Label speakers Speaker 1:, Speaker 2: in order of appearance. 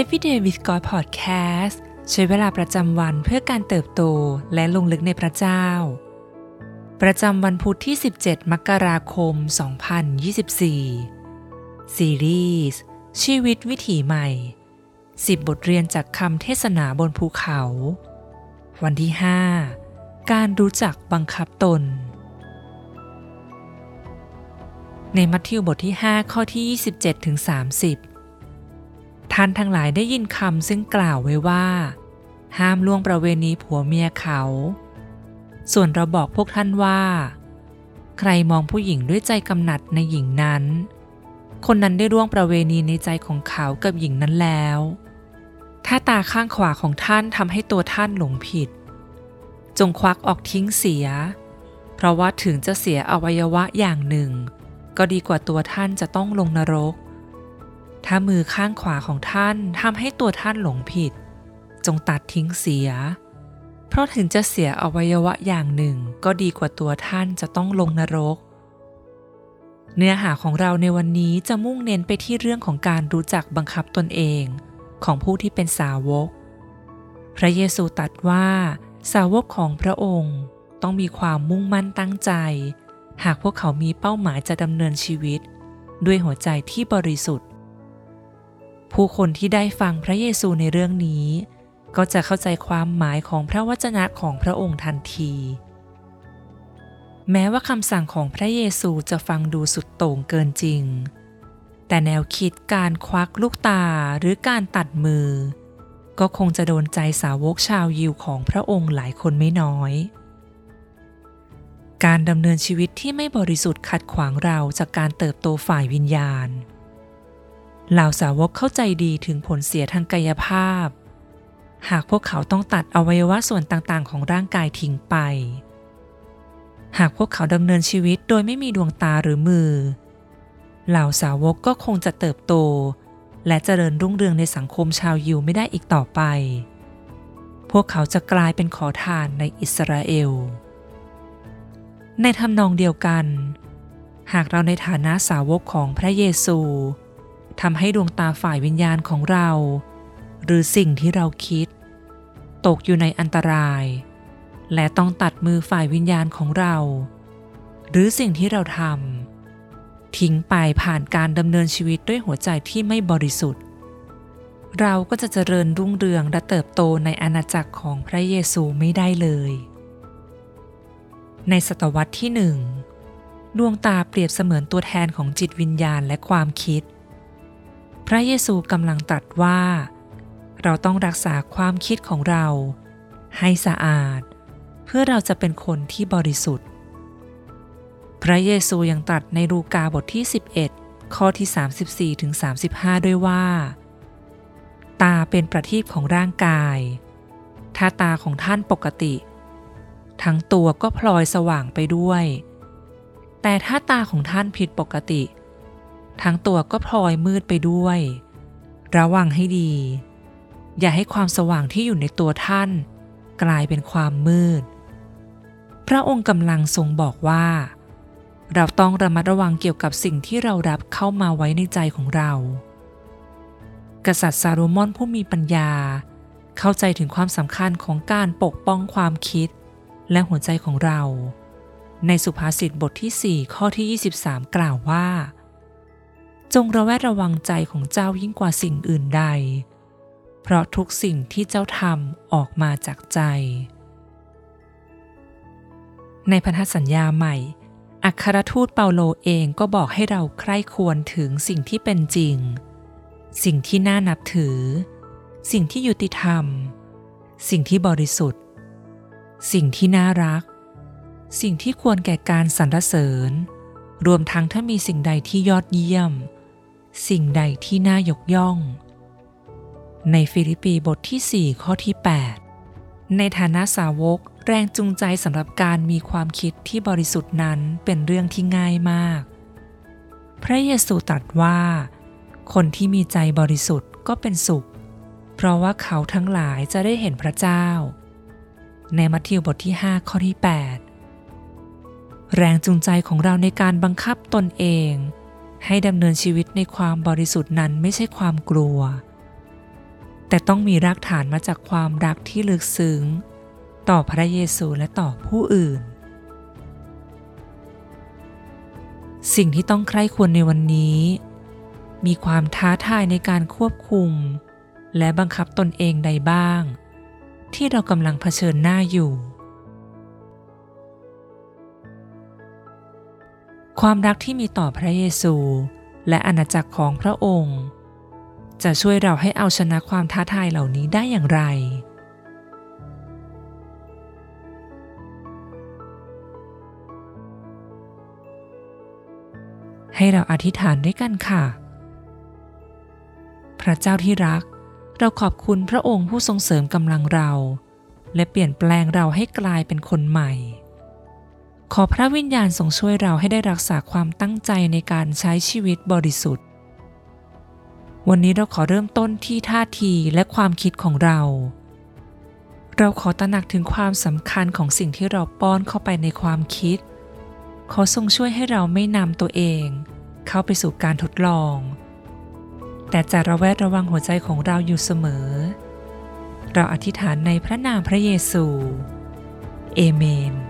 Speaker 1: Everyday with God Podcast ใช้เวลาประจำวันเพื่อการเติบโตและลงลึกในพระเจ้า ประจำวันพุธที่ 17 มกราคม 2024 ซีรีส์ชีวิตวิถีใหม่ 10 บทเรียนจากคำเทศนาบนภูเขา วันที่ 5 การรู้จักบังคับตน ในมัทธิวบทที่ 5 ข้อที่ 27ถึง30 ท่านทั้งหลายได้ยินคำซึ่งกล่าวไว้ว่า ห้ามล่วงประเวณีผัวเมียเขา ส่วนเราบอกพวกท่านว่า ใครมองผู้หญิงด้วยใจกำหนัดในหญิงนั้น คนนั้นได้ร่วงประเวณีในใจของเขากับหญิงนั้นแล้ว ถ้าตาข้างขวาของท่านทำให้ตัวท่านหลงผิด จงควักออกทิ้งเสีย เพราะว่าถึงจะเสียอวัยวะอย่างหนึ่ง ก็ดีกว่าตัวท่านจะต้องลงนรก ถ้ามือข้างขวาของท่านทำให้ตัวท่านหลงผิด จงตัดทิ้งเสีย เพราะถึงจะเสียอวัยวะอย่างหนึ่งก็ดีกว่าตัวท่านจะต้องลงนรก เนื้อหาของเราในวันนี้จะมุ่งเน้นไปที่เรื่องของการรู้จักบังคับตนเองของผู้ที่เป็นสาวก พระเยซูตรัสว่าสาวกของพระองค์ต้องมีความมุ่งมั่นตั้งใจ หากพวกเขามีเป้าหมายจะดำเนินชีวิต ด้วยหัวใจที่บริสุทธิ์ ผู้คนที่ได้ฟังพระเยซูในเรื่องนี้ ก็จะเข้าใจความหมายของพระวจนะของพระองค์ทันที แม้ว่าคำสั่งของพระเยซูจะฟังดูสุดโต่งเกินจริง แต่แนวคิดการควักลูกตาหรือการตัดมือ ก็คงจะโดนใจสาวกชาวยิวของพระองค์หลายคนไม่น้อยการดำเนินชีวิตที่ไม่บริสุทธิ์ขัดขวางเราจากการเติบโตฝ่ายวิญญาณ เหล่าสาวกเข้าใจดีถึงผลเสียทางกายภาพ หากพวกเขาต้องตัดอวัยวะส่วนต่างๆ ของร่างกายทิ้งไป หากพวกเขาดำเนินชีวิตโดยไม่มีดวงตาหรือมือ เหล่าสาวกก็คงจะเติบโต และเจริญรุ่งเรืองในสังคมชาวยิวไม่ได้อีกต่อไป พวกเขาจะกลายเป็นขอทานในอิสราเอล ในทำนองเดียวกัน หากเราในฐานะสาวกของพระเยซู ทำให้ดวงตาฝ่ายวิญญาณของเรา หรือสิ่งที่เราคิด ตกอยู่ในอันตราย และต้องตัดมือฝ่ายวิญญาณของเรา หรือสิ่งที่เราทำทิ้งไปผ่านการดำเนินชีวิตด้วยหัวใจที่ไม่บริสุทธิ์ เราก็จะเจริญรุ่งเรืองและเติบโตในอาณาจักรของพระเยซูไม่ได้เลย ในศตวรรษที่หนึ่งดวงตาเปรียบเสมือนตัวแทนของจิตวิญญาณและความคิด พระเยซูกำลังตรัสว่า เราต้องรักษาความคิดของเรา ให้สะอาด เพื่อเราจะเป็นคนที่บริสุทธิ์ พระเยซูยังตรัสในลูกาบทที่ 11 ข้อที่ 34ถึง35 ด้วยว่า ตาเป็นประทีปของร่างกาย ถ้าตาของท่านปกติ ทั้งตัวก็พลอยสว่างไปด้วย แต่ถ้าตาของท่านผิดปกติ ทั้งตัวก็พลอยมืดไปด้วย ระวังให้ดี อย่าให้ความสว่างที่อยู่ในตัวท่าน กลายเป็นความมืด พระองค์กำลังทรงบอกว่า เราต้องระมัดระวังเกี่ยวกับสิ่งที่เรารับเข้ามาไว้ในใจของเรา กษัตริย์ซาโลมอนผู้มีปัญญา เข้าใจถึงความสำคัญของการปกป้องความคิด และหัวใจของเรา ในสุภาษิตบทที่ 4 ข้อที่ 23 กล่าวว่า จงระแวดระวังใจของเจ้ายิ่งกว่าสิ่งอื่นใด เพราะทุกสิ่งที่เจ้าทำออกมาจากใจ ในพันธสัญญาใหม่ อัครทูตเปาโลเองก็บอกให้เราใคร่ควรถึงสิ่งที่เป็นจริง สิ่งที่น่านับถือ สิ่งที่ยุติธรรม สิ่งที่บริสุทธิ์ สิ่งที่น่ารัก สิ่งที่ควรแก่การสรรเสริญรวมทั้งถ้ามีสิ่งใดที่ยอดเยี่ยม สิ่งใดที่น่ายกย่อง ในฟิลิปปีบทที่ 4 ข้อที่ 8 ในฐานะสาวกแรงจูงใจสำหรับการมีความคิดที่บริสุทธิ์นั้นเป็นเรื่องที่ง่ายมาก พระเยซูตรัสว่า คนที่มีใจบริสุทธิ์ก็เป็นสุข เพราะว่าเขาทั้งหลายจะได้เห็นพระเจ้า ในมัทธิวบทที่ 5 ข้อที่ 8 แรงจูงใจของเราในการบังคับตนเอง ให้ดำเนินชีวิตในความบริสุทธิ์นั้นไม่ใช่ความกลัว แต่ต้องมีรากฐานมาจากความรักที่ลึกซึ้ง ต่อพระเยซูและต่อผู้อื่น สิ่งที่ต้องใคร่ควรในวันนี้ มีความท้าทายในการควบคุม และบังคับตนเองใดบ้าง ที่เรากำลังเผชิญหน้าอยู่ ความรักที่มีต่อพระเยซู และอาณาจักรของพระองค์ จะช่วยเราให้เอาชนะความท้าทายเหล่านี้ได้อย่างไร ให้เราอธิษฐานด้วยกันค่ะ พระเจ้าที่รัก เราขอบคุณพระองค์ผู้ทรงเสริมกำลังเรา และเปลี่ยนแปลงเราให้กลายเป็นคนใหม่ ขอพระวิญญาณทรงช่วยเราให้ได้รักษาความตั้งใจในการใช้ชีวิตบริสุทธิ์ วันนี้เราขอเริ่มต้นที่ท่าทีและความคิดของเรา เราขอตระหนักถึงความสำคัญของสิ่งที่เราป้อนเข้าไปในความคิด ขอทรงช่วยให้เราไม่นำตัวเอง เข้าไปสู่การทดลอง แต่จะระแวดระวังหัวใจของเราอยู่เสมอ เราอธิษฐานในพระนามพระเยซู เอเมน